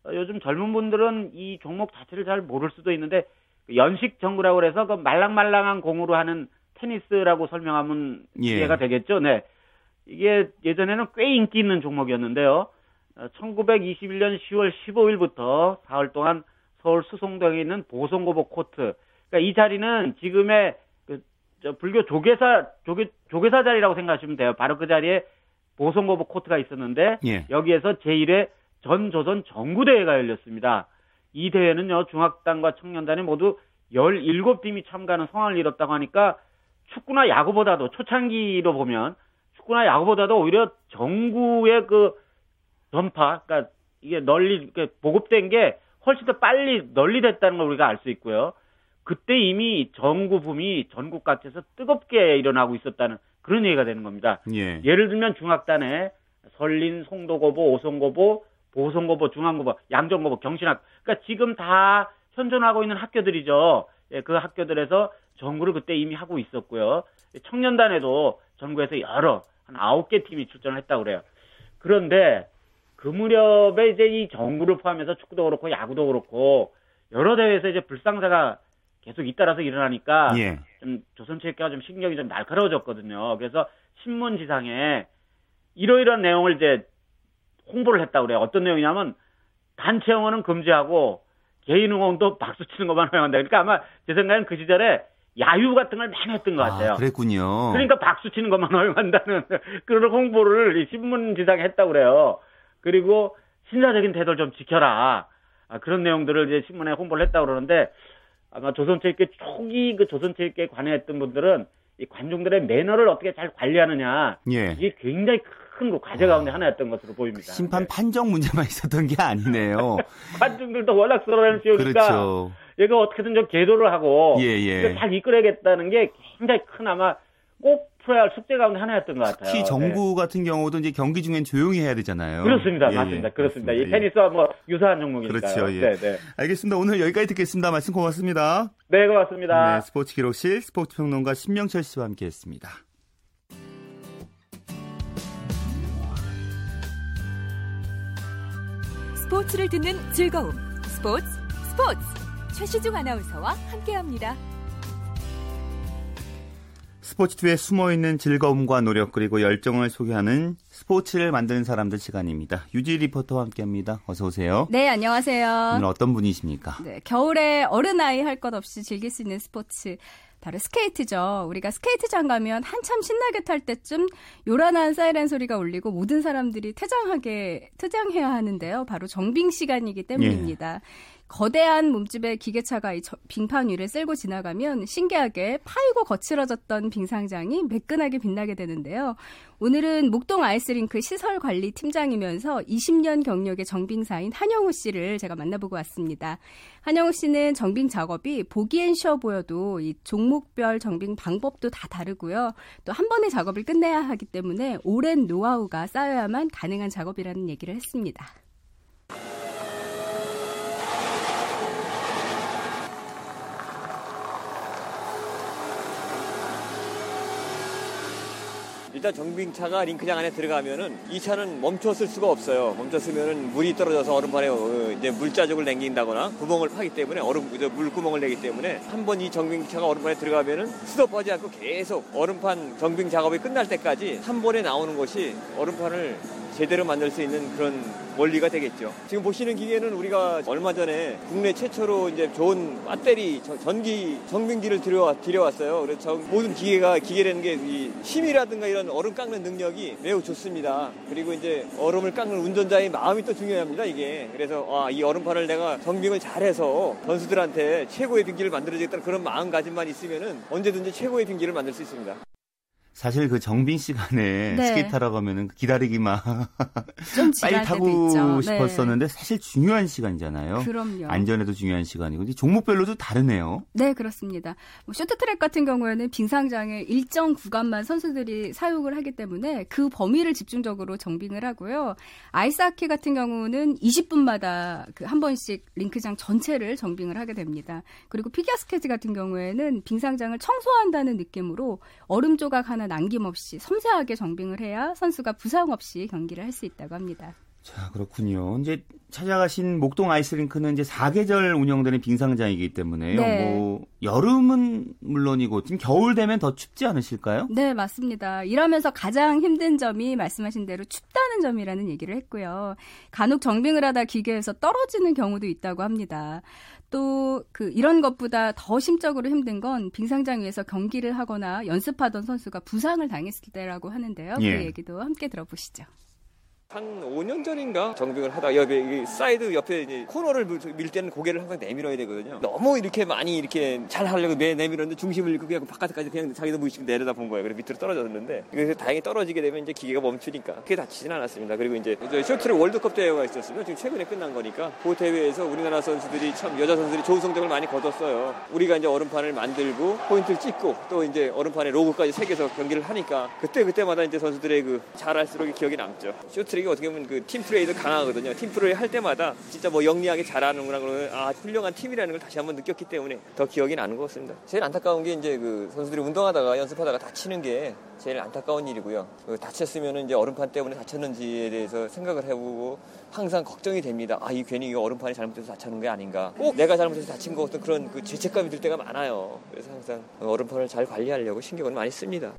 Speaker 6: 어, 요즘 젊은 분들은 이 종목 자체를 잘 모를 수도 있는데 그 연식 정구라고 그래서 그 말랑말랑한 공으로 하는 테니스라고 설명하면
Speaker 1: 예.
Speaker 6: 이해가 되겠죠. 네. 이게 예전에는 꽤 인기 있는 종목이었는데요. 어, 1921년 10월 15일부터 사흘 동안 서울 수송동에 있는 보성고복 코트. 그러니까 이 자리는 지금의 그, 저 불교 조계사 조계 조계사 자리라고 생각하시면 돼요. 바로 그 자리에 보성고복 코트가 있었는데
Speaker 1: 예.
Speaker 6: 여기에서 제1회 전조선 정구대회가 열렸습니다. 이 대회는요, 중학단과 청년단이 모두 17팀이 참가하는 성황을 이뤘다고 하니까 축구나 야구보다도 초창기로 보면 축구나 야구보다도 오히려 정구의 그 전파, 그러니까 이게 널리 보급된 게 훨씬 더 빨리 널리 됐다는 걸 우리가 알 수 있고요. 그때 이미 정구 붐이 전국 각지에서 뜨겁게 일어나고 있었다는 그런 얘기가 되는 겁니다.
Speaker 1: 예.
Speaker 6: 예를 들면 중학단에 설린, 송도고보, 오송고보, 보성고보, 중앙고보, 양정고보, 경신학. 그러니까 지금 다 현존하고 있는 학교들이죠. 예, 그 학교들에서 정구를 그때 이미 하고 있었고요. 청년단에도 전국에서 여러 한 아홉 개 팀이 출전을 했다고 그래요. 그런데 그 무렵에 이제 이 정구를 포함해서 축구도 그렇고 야구도 그렇고 여러 대회에서 이제 불상사가 계속 잇따라서 일어나니까
Speaker 1: 예.
Speaker 6: 좀 조선체육회가 좀 신경이 좀 날카로워졌거든요. 그래서 신문지상에 이러이러한 내용을 이제 홍보를 했다고 그래요. 어떤 내용이냐면 단체 응원은 금지하고 개인 응원도 박수 치는 것만 허용한다. 그러니까 아마 제 생각엔 그 시절에 야유 같은 걸 많이 했던 것 같아요.
Speaker 1: 아, 그랬군요.
Speaker 6: 그러니까 박수 치는 것만 허용한다는 그런 홍보를 이 신문지상에 했다고 그래요. 그리고 신사적인 태도를 좀 지켜라. 아, 그런 내용들을 이제 신문에 홍보를 했다고 그러는데 아마 조선체육회 초기 그 조선체육회에 관여했던 분들은 이 관중들의 매너를 어떻게 잘 관리하느냐
Speaker 1: 예.
Speaker 6: 이게 굉장히 큰 그 과제 가운데 하나였던 것으로 보입니다.
Speaker 1: 심판
Speaker 6: 네.
Speaker 1: 판정 문제만 있었던 게 아니네요.
Speaker 6: 관중들도 워낙 썰어내는 쇼니까
Speaker 1: 그렇죠.
Speaker 6: 얘가 어떻게든 좀 계도를 하고
Speaker 1: 예, 예.
Speaker 6: 잘 이끌어야겠다는 게 굉장히 큰 아마 꼭 풀어야 할 숙제 가운데 하나였던 것 같아요.
Speaker 1: 특히
Speaker 6: 네.
Speaker 1: 정부 같은 경우도 이제 경기 중엔 조용히 해야 되잖아요.
Speaker 6: 그렇습니다.
Speaker 1: 예,
Speaker 6: 맞습니다.
Speaker 1: 예.
Speaker 6: 그렇습니다. 이
Speaker 1: 그렇습니다. 예.
Speaker 6: 테니스와 뭐 유사한 종목이니까요.
Speaker 1: 그렇죠, 예.
Speaker 6: 네, 네.
Speaker 1: 알겠습니다. 오늘 여기까지 듣겠습니다. 말씀 고맙습니다.
Speaker 6: 네, 고맙습니다.
Speaker 1: 네, 스포츠 기록실 스포츠 평론가 신명철 씨와 함께했습니다.
Speaker 7: 스포츠를 듣는 즐거움. 스포츠, 스포츠. 최시중 아나운서와 함께합니다.
Speaker 1: 스포츠 뒤에 숨어있는 즐거움과 노력 그리고 열정을 소개하는 스포츠를 만드는 사람들 시간입니다. 유지 리포터와 함께합니다. 어서 오세요.
Speaker 8: 네, 안녕하세요.
Speaker 1: 오늘 어떤 분이십니까?
Speaker 8: 네, 겨울에 어른 아이 할 것 없이 즐길 수 있는 스포츠 바로 스케이트죠. 우리가 스케이트장 가면 한참 신나게 탈 때쯤 요란한 사이렌 소리가 울리고 모든 사람들이 퇴장하게 퇴장해야 하는데요. 바로 정빙 시간이기 때문입니다. 거대한 몸집의 기계차가 이 빙판 위를 쓸고 지나가면 신기하게 파이고 거칠어졌던 빙상장이 매끈하게 빛나게 되는데요. 오늘은 목동 아이스링크 시설관리 팀장이면서 20년 경력의 정빙사인 한영우 씨를 제가 만나보고 왔습니다. 한영우 씨는 정빙 작업이 보기엔 쉬워 보여도 이 종목별 정빙 방법도 다 다르고요. 또 한 번의 작업을 끝내야 하기 때문에 오랜 노하우가 쌓여야만 가능한 작업이라는 얘기를 했습니다.
Speaker 9: 일단 정빙차가 링크장 안에 들어가면은 이 차는 멈췄을 수가 없어요. 멈췄으면은 물이 떨어져서 얼음판에 어, 이제 물자족을 남긴다거나 구멍을 파기 때문에 얼음 물 구멍을 내기 때문에 한 번 이 정빙차가 얼음판에 들어가면은 스톱하지 않고 계속 얼음판 정빙 작업이 끝날 때까지 한 번에 나오는 것이 얼음판을 제대로 만들 수 있는 그런 원리가 되겠죠. 지금 보시는 기계는 우리가 얼마 전에 국내 최초로 이제 좋은 배터리 전기 정빙기를 들여와, 들여왔어요. 그래서 모든 기계가 기계라는 게 힘이라든가 이런 얼음 깎는 능력이 매우 좋습니다. 그리고 이제 얼음을 깎는 운전자의 마음이 또 중요합니다. 이게 그래서 아, 이 얼음판을 내가 정빙을 잘해서 선수들한테 최고의 빙기를 만들어주겠다는 그런 마음가짐만 있으면은 언제든지 최고의 빙기를 만들 수 있습니다.
Speaker 1: 사실 그 정빙 시간에 네. 스케이트 타러 가면은 기다리기만 빨리 타고 네. 싶었었는데 네. 사실 중요한 시간이잖아요.
Speaker 8: 그럼요.
Speaker 1: 안전에도 중요한 시간이고 종목별로도 다르네요.
Speaker 8: 네, 그렇습니다. 뭐 쇼트트랙 같은 경우에는 빙상장에 일정 구간만 선수들이 사용을 하기 때문에 그 범위를 집중적으로 정빙을 하고요. 아이스하키 같은 경우는 20분마다 그 한 번씩 링크장 전체를 정빙을 하게 됩니다. 그리고 피겨스케이트 같은 경우에는 빙상장을 청소한다는 느낌으로 얼음 조각 하나 남김없이 섬세하게 정빙을 해야 선수가 부상 없이 경기를 할 수 있다고 합니다.
Speaker 1: 자, 그렇군요. 이제 찾아가신 목동 아이스링크는 이제 4계절 운영되는 빙상장이기 때문에요. 네. 뭐 여름은 물론이고 지금 겨울 되면 더 춥지 않으실까요?
Speaker 8: 네, 맞습니다. 일하면서 가장 힘든 점이 말씀하신 대로 춥다는 점이라는 얘기를 했고요. 간혹 정빙을 하다 기계에서 떨어지는 경우도 있다고 합니다. 또 그 이런 것보다 더 심적으로 힘든 건 빙상장 위에서 경기를 하거나 연습하던 선수가 부상을 당했을 때라고 하는데요. 그 예. 그 얘기도 함께 들어보시죠.
Speaker 9: 한 5년 전인가 정빙을 하다 옆에 사이드 옆에 이제 코너를 밀 때는 고개를 항상 내밀어야 되거든요. 너무 이렇게 많이 이렇게 잘 하려고 내, 내밀었는데 중심을 잃고 그냥 바깥까지 그냥 자기도 무의식 내려다 본 거예요. 그래서 밑으로 떨어졌는데 그래서 다행히 떨어지게 되면 이제 기계가 멈추니까 그게 다치진 않았습니다. 그리고 이제 쇼트트랙 월드컵 대회가 있었으면 지금 최근에 끝난 거니까 그 대회에서 우리나라 선수들이 참 여자 선수들이 좋은 성적을 많이 거뒀어요. 우리가 이제 얼음판을 만들고 포인트를 찍고 또 이제 얼음판에 로고까지 새겨서 경기를 하니까 그때 그때마다 이제 선수들의 그 잘할수록 기억이 남죠. 쇼트 트랙이 어떻게 보면 그 팀플레이도 강하거든요. 팀플레이 할 때마다 진짜 뭐 영리하게 잘하는구나 그러면 아 훌륭한 팀이라는 걸 다시 한번 느꼈기 때문에 더 기억이 나는 것 같습니다. 제일 안타까운 게 이제 그 선수들이 운동하다가 연습하다가 다치는 게 제일 안타까운 일이고요. 그 다쳤으면 이제 얼음판 때문에 다쳤는지에 대해서 생각을 해보고 항상 걱정이 됩니다. 아, 이 괜히 이 얼음판이 잘못돼서 다쳤는 게 아닌가. 꼭 내가 잘못해서 다친 것 같은 그런 그 죄책감이 들 때가 많아요. 그래서 항상 얼음판을 잘 관리하려고 신경을 많이 씁니다.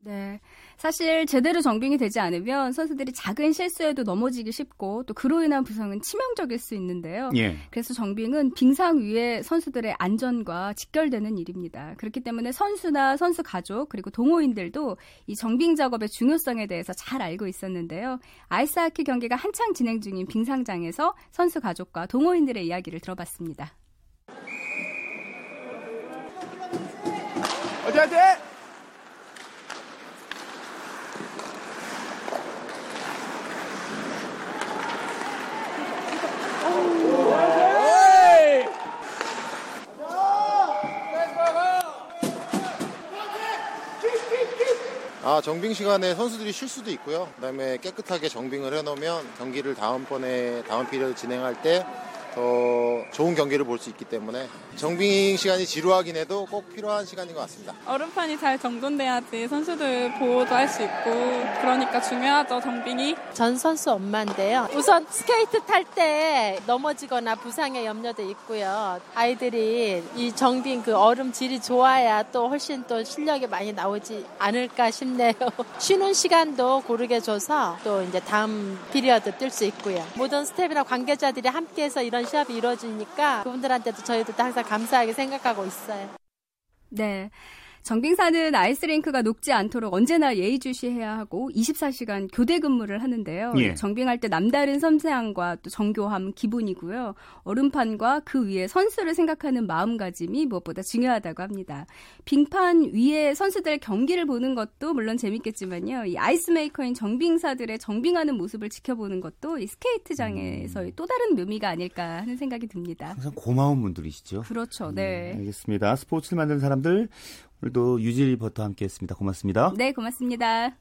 Speaker 8: 네. 사실 제대로 정빙이 되지 않으면 선수들이 작은 실수에도 넘어지기 쉽고 또 그로 인한 부상은 치명적일 수 있는데요. 예. 그래서 정빙은 빙상 위에 선수들의 안전과 직결되는 일입니다. 그렇기 때문에 선수나 선수 가족 그리고 동호인들도 이 정빙 작업의 중요성에 대해서 잘 알고 있었는데요. 아이스하키 경기가 한창 진행 중인 빙상장에서 선수 가족과 동호인들의 이야기를 들어봤습니다.
Speaker 1: 어디 어디?
Speaker 10: 아, 정빙 시간에 선수들이 쉴 수도 있고요. 그다음에 깨끗하게 정빙을 해놓으면 경기를 다음번에 다음 피리어드 진행할 때 더 좋은 경기를 볼 수 있기 때문에 정빙 시간이 지루하긴 해도 꼭 필요한 시간인 것 같습니다.
Speaker 11: 얼음판이 잘 정돈돼야지 선수들 보호도 할 수 있고 그러니까 중요하죠 정빙이.
Speaker 12: 전 선수 엄마인데요. 우선 스케이트 탈 때 넘어지거나 부상의 염려도 있고요. 아이들이 이 정빙 그 얼음 질이 좋아야 또 훨씬 또 실력이 많이 나오지 않을까 싶네요. 쉬는 시간도 고르게 줘서 또 이제 다음 피리어드 뛸 수 있고요. 모든 스태프나 관계자들이 함께해서 이런 이런 시합이 이루어지니까 그분들한테도 저희도 항상 감사하게 생각하고 있어요.
Speaker 8: 네. 정빙사는 아이스링크가 녹지 않도록 언제나 예의주시해야 하고 24시간 교대 근무를 하는데요.
Speaker 1: 예.
Speaker 8: 정빙할 때 남다른 섬세함과 또 정교함 기본이고요. 얼음판과 그 위에 선수를 생각하는 마음가짐이 무엇보다 중요하다고 합니다. 빙판 위에 선수들 경기를 보는 것도 물론 재밌겠지만요. 이 아이스메이커인 정빙사들의 정빙하는 모습을 지켜보는 것도 이 스케이트장에서의 또 다른 묘미가 아닐까 하는 생각이 듭니다.
Speaker 1: 항상 고마운 분들이시죠.
Speaker 8: 그렇죠. 네.
Speaker 1: 알겠습니다. 스포츠를 만드는 사람들 오늘도 유지 리포터와 함께했습니다. 고맙습니다.
Speaker 8: 네, 고맙습니다.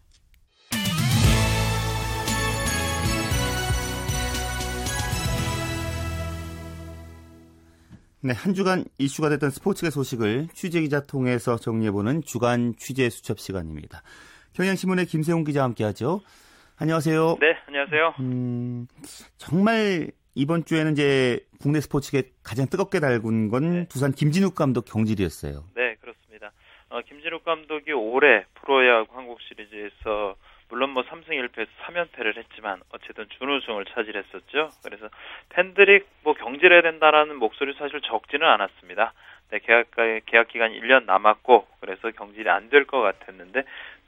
Speaker 1: 네, 한 주간 이슈가 됐던 스포츠계 소식을 취재기자 통해서 정리해보는 주간 취재 수첩 시간입니다. 경향신문의 김세훈 기자와 함께하죠. 안녕하세요.
Speaker 13: 네, 안녕하세요.
Speaker 1: 음, 정말 이번 주에는 이제 국내 스포츠계 가장 뜨겁게 달군 건 두산 김진욱 감독 경질이었어요.
Speaker 13: 네. 어, 김진욱 감독이 올해 프로야구 한국 시리즈에서 물론 뭐 3승 1패에서 3연패를 했지만 어쨌든 준우승을 차지했었죠. 그래서 팬들이 뭐 경질해야 된다라는 목소리 사실 적지는 않았습니다. 네, 계약 계약 기간 1년 남았고 그래서 경질이 안 될 것 같았는데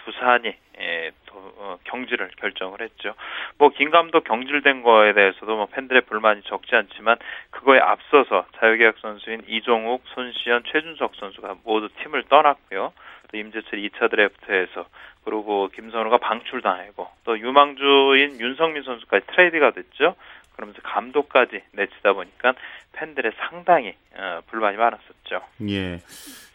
Speaker 13: 두산이 예, 도, 어, 경질을 결정을 했죠. 뭐 김 감독 경질된 거에 대해서도 뭐 팬들의 불만이 적지 않지만 그거에 앞서서 자유계약 선수인 이종욱, 손시현, 최준석 선수가 모두 팀을 떠났고요. 또 임재철 2차 드래프트에서 그리고 김선우가 방출당하고 또 유망주인 윤성민 선수까지 트레이드가 됐죠. 그러면서 감독까지 내치다 보니까 팬들의 상당히 어, 불만이 많았었죠.
Speaker 1: 예.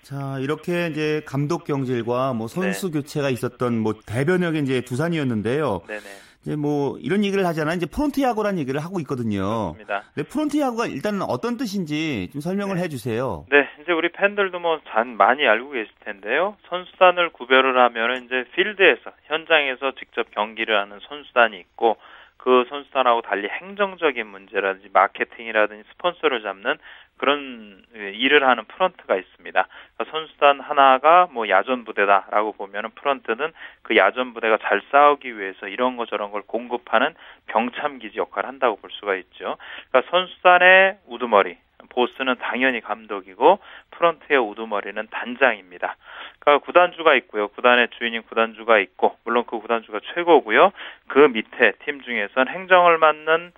Speaker 1: 자, 이렇게 이제 감독 경질과 뭐 선수 네. 교체가 있었던 뭐 대변혁의 이제 두산이었는데요.
Speaker 13: 네네.
Speaker 1: 이제 뭐 이런 얘기를 하잖아요. 이제 프론트 야구라는 얘기를 하고 있거든요.
Speaker 13: 그렇습니다.
Speaker 1: 네, 프론트 야구가 일단은 어떤 뜻인지 좀 설명을
Speaker 13: 네.
Speaker 1: 해주세요.
Speaker 13: 네, 이제 우리 팬들도 뭐 잘 많이 알고 계실 텐데요. 선수단을 구별을 하면은 이제 필드에서 현장에서 직접 경기를 하는 선수단이 있고 그 선수단하고 달리 행정적인 문제라든지 마케팅이라든지 스폰서를 잡는 그런 일을 하는 프런트가 있습니다. 그러니까 선수단 하나가 뭐 야전 부대다라고 보면은 프런트는 그 야전 부대가 잘 싸우기 위해서 이런 거 저런 걸 공급하는 병참 기지 역할을 한다고 볼 수가 있죠. 그러니까 선수단의 우두머리 보스는 당연히 감독이고 프런트의 우두머리는 단장입니다. 그러니까 구단주가 있고요. 구단의 주인인 구단주가 있고 물론 그 구단주가 최고고요. 그 밑에 팀 중에선 행정을 맡는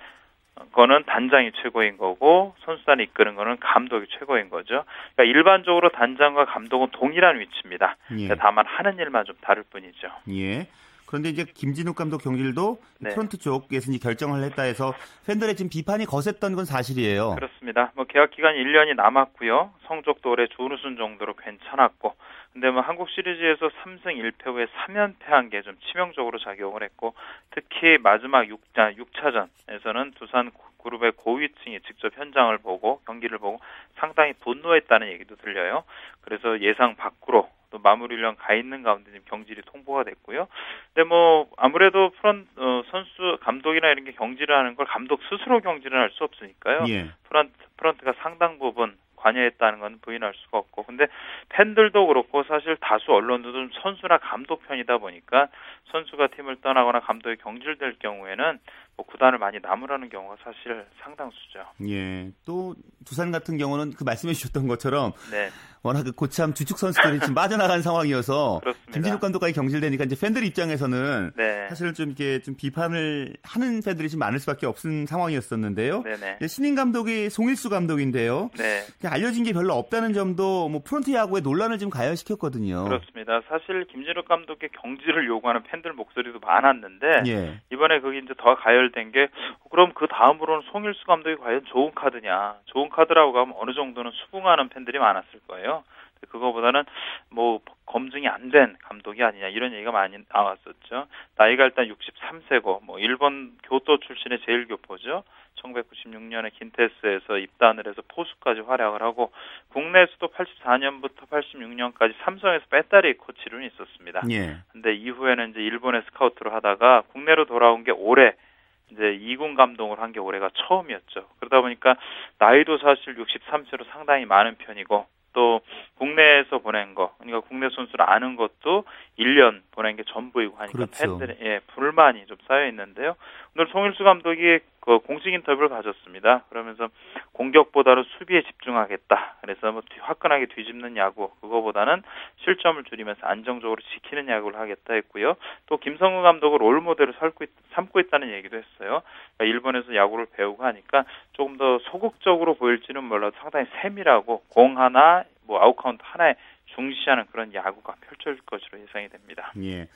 Speaker 13: 거는 단장이 최고인 거고 선수단이 이끄는 거는 감독이 최고인 거죠. 그러니까 일반적으로 단장과 감독은 동일한 위치입니다.
Speaker 1: 예.
Speaker 13: 다만 하는 일만 좀 다를 뿐이죠.
Speaker 1: 예. 그런데 이제 김진욱 감독 경질도
Speaker 13: 네.
Speaker 1: 프런트 쪽에서 이제 결정을 했다 해서 팬들의 지금 비판이 거셌던 건 사실이에요.
Speaker 13: 그렇습니다. 뭐 계약 기간 1년이 남았고요. 성적도 올해 준우승 정도로 괜찮았고 근데 뭐 한국 시리즈에서 3승 1패 후에 3연패한 게 좀 치명적으로 작용을 했고 특히 마지막 6자 6차전에서는 두산 그룹의 고위층이 직접 현장을 보고 경기를 보고 상당히 분노했다는 얘기도 들려요. 그래서 예상 밖으로 또 마무리령 가 있는 가운데 지금 경질이 통보가 됐고요. 근데 뭐 아무래도 프런 어, 선수 감독이나 이런 게 경질을 하는 걸 감독 스스로 경질을 할 수 없으니까요.
Speaker 1: 예.
Speaker 13: 프런트 프런트가 상당 부분 관여했다는 건 부인할 수가 없고 근데 팬들도 그렇고 사실 다수 언론들도 선수나 감독 편이다 보니까 선수가 팀을 떠나거나 감독이 경질될 경우에는 뭐 구단을 많이 나무라는 경우가 사실 상당수죠.
Speaker 1: 예. 또 두산 같은 경우는 그 말씀해 주셨던 것처럼
Speaker 13: 네.
Speaker 1: 워낙 그 고참 주축 선수들이 지금 빠져나간 상황이어서
Speaker 13: 그렇습니다.
Speaker 1: 김진욱 감독까지 경질되니까 이제 팬들 입장에서는
Speaker 13: 네.
Speaker 1: 사실 좀 이렇게 좀 비판을 하는 팬들이 좀 많을 수밖에 없는 상황이었었는데요.
Speaker 13: 네네.
Speaker 1: 이제 신인 감독이 송일수 감독인데요.
Speaker 13: 네.
Speaker 1: 알려진 게 별로 없다는 점도 뭐 프론트 야구의 논란을 좀 가열시켰거든요.
Speaker 13: 그렇습니다. 사실 김진욱 감독의 경질을 요구하는 팬들 목소리도 많았는데
Speaker 1: 예.
Speaker 13: 이번에 그게 이제 더 가열 된 게 그럼 그 다음으로는 송일수 감독이 과연 좋은 카드냐? 좋은 카드라고 하면 어느 정도는 수긍하는 팬들이 많았을 거예요. 그거보다는 뭐 검증이 안 된 감독이 아니냐 이런 얘기가 많이 나왔었죠. 나이가 일단 63세고 뭐 일본 교토 출신의 제일 교포죠. 1996년에 긴테스에서 입단을 해서 포수까지 활약을 하고 국내에서도 84년부터 86년까지 삼성에서 배터리 코치로 있었습니다.
Speaker 1: 예.
Speaker 13: 근데 이후에는 이제 일본에 스카우트를 하다가 국내로 돌아온 게 올해 이제 이군 감독을 한 게 올해가 처음이었죠. 그러다 보니까 나이도 사실 63세로 상당히 많은 편이고 또 국내에서 보낸 거, 그러니까 국내 선수를 아는 것도 1년 보낸 게 전부이고 하니까
Speaker 1: 그렇죠.
Speaker 13: 팬들의 예, 불만이 좀 쌓여 있는데요. 오늘 송일수 감독이 그 공식 인터뷰를 가졌습니다. 그러면서 공격보다는 수비에 집중하겠다. 그래서 뭐 화끈하게 뒤집는 야구 그거보다는 실점을 줄이면서 안정적으로 지키는 야구를 하겠다 했고요. 또 김성근 감독을 롤 모델을 삼고, 있다는 얘기도 했어요. 그러니까 일본에서 야구를 배우고 하니까 조금 더 소극적으로 보일지는 몰라도 상당히 세밀하고 공 하나 뭐 아웃 카운트 하나에 중시하는 그런 야구가 펼쳐질 것으로 예상이 됩니다.
Speaker 1: 예.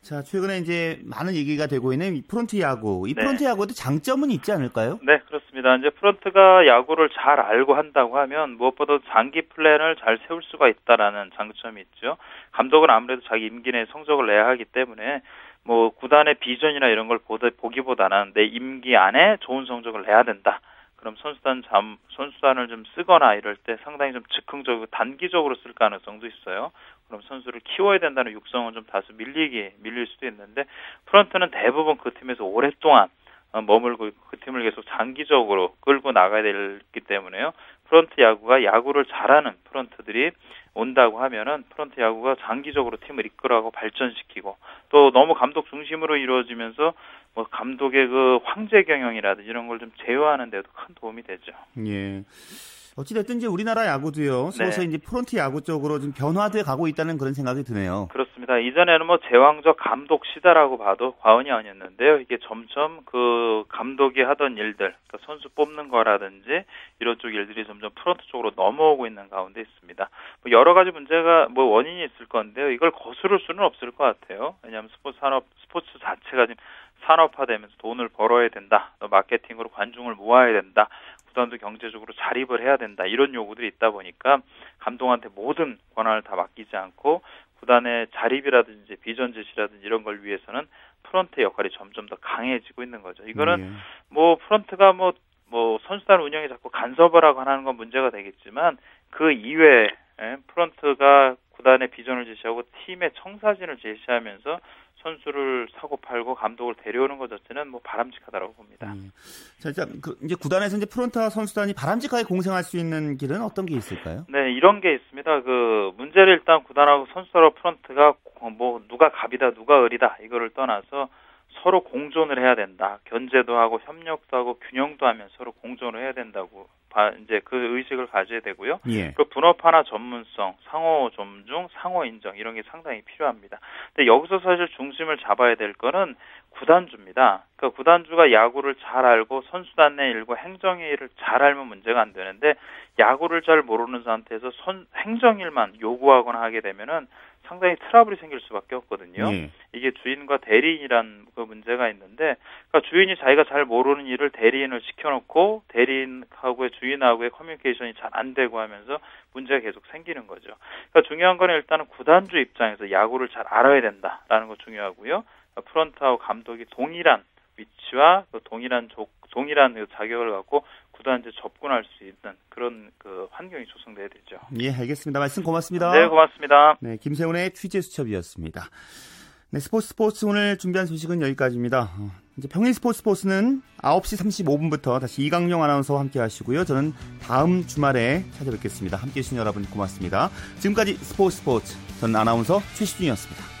Speaker 1: 자, 최근에 이제 많은 얘기가 되고 있는 이 프론트 야구. 이 네. 프론트 야구도 장점은 있지 않을까요?
Speaker 13: 네, 그렇습니다. 이제 프론트가 야구를 잘 알고 한다고 하면 무엇보다 장기 플랜을 잘 세울 수가 있다라는 장점이 있죠. 감독은 아무래도 자기 임기 내에 성적을 내야 하기 때문에 뭐 구단의 비전이나 이런 걸 보기보다는 내 임기 안에 좋은 성적을 내야 된다. 그럼 선수단 잠 선수단을 좀 쓰거나 이럴 때 상당히 좀 즉흥적이고 단기적으로 쓸 가능성도 있어요. 그럼 선수를 키워야 된다는 육성은 좀 다소 밀리기 밀릴 수도 있는데 프런트는 대부분 그 팀에서 오랫동안 어, 머물고 그 팀을 계속 장기적으로 끌고 나가야 되기 때문에요. 프런트 야구가 야구를 잘하는 프런트들이 온다고 하면은 프런트 야구가 장기적으로 팀을 이끌어가고 발전시키고 또 너무 감독 중심으로 이루어지면서 뭐 감독의 그 황제 경영이라든지 이런 걸 좀 제어하는 데도 큰 도움이 되죠.
Speaker 1: 예. 어찌됐든 이제 우리나라 야구도요. 서서 네. 이제 프론트 야구 쪽으로 좀 변화돼 가고 있다는 그런 생각이 드네요.
Speaker 13: 그렇습니다. 이전에는 뭐 제왕적 감독 시대라고 봐도 과언이 아니었는데요. 이게 점점 그 감독이 하던 일들, 그러니까 선수 뽑는 거라든지 이런 쪽 일들이 점점 프론트 쪽으로 넘어오고 있는 가운데 있습니다. 뭐 여러 가지 문제가 뭐 원인이 있을 건데요. 이걸 거스를 수는 없을 것 같아요. 왜냐하면 스포츠 산업 스포츠 자체가 지금 산업화되면서 돈을 벌어야 된다. 또 마케팅으로 관중을 모아야 된다. 구단도 경제적으로 자립을 해야 된다. 이런 요구들이 있다 보니까 감독한테 모든 권한을 다 맡기지 않고 구단의 자립이라든지 비전 제시라든지 이런 걸 위해서는 프런트 역할이 점점 더 강해지고 있는 거죠. 이거는 네. 뭐 프런트가 뭐뭐 뭐 선수단 운영에 자꾸 간섭을 하고 하는 건 문제가 되겠지만 그 이외에 프런트가 구단의 비전을 제시하고 팀의 청사진을 제시하면서 선수를 사고 팔고 감독을 데려오는 것 자체는 뭐 바람직하다고 봅니다. 음.
Speaker 1: 자, 그 이제 구단에서 이제 프론트와 선수단이 바람직하게 공생할 수 있는 길은 어떤 게 있을까요?
Speaker 13: 네, 이런 게 있습니다. 그 문제를 일단 구단하고 선수와 프론트가 뭐 누가 갑이다, 누가 을이다 이거를 떠나서 서로 공존을 해야 된다. 견제도 하고 협력도 하고 균형도 하면 서로 공존을 해야 된다고 이제 그 의식을 가져야 되고요. 예. 그 분업화나 전문성, 상호 존중, 상호 인정 이런 게 상당히 필요합니다. 근데 여기서 사실 중심을 잡아야 될 거는 구단주입니다. 그 구단주가 야구를 잘 알고 선수단 내 일과 행정의 일을 잘 알면 문제가 안 되는데 야구를 잘 모르는 상태에서 선, 행정일만 요구하거나 하게 되면은 상당히 트러블이 생길 수밖에 없거든요. 네. 이게 주인과 대리인이란 그 문제가 있는데, 그러니까 주인이 자기가 잘 모르는 일을 대리인을 시켜놓고 대리인하고의 주인하고의 커뮤니케이션이 잘 안 되고 하면서 문제가 계속 생기는 거죠. 그러니까 중요한 거는 일단은 구단주 입장에서 야구를 잘 알아야 된다라는 거 중요하고요. 프런트하고 감독이 동일한 위치와 그 동일한 조, 동일한 그 자격을 갖고 구단한테 접근할 수 있는 그런 그 환경이 조성돼야 되죠.
Speaker 1: 예, 알겠습니다. 말씀 고맙습니다.
Speaker 13: 네, 고맙습니다.
Speaker 1: 네, 김세훈의 취재 수첩이었습니다. 네, 스포츠 스포츠 오늘 준비한 소식은 여기까지입니다. 어, 이제 평일 스포츠 스포츠는 9시 35분부터 다시 이강용 아나운서와 함께 하시고요. 저는 다음 주말에 찾아뵙겠습니다. 함께 해주신 여러분 고맙습니다. 지금까지 스포츠 스포츠 저는 아나운서 최시준이었습니다.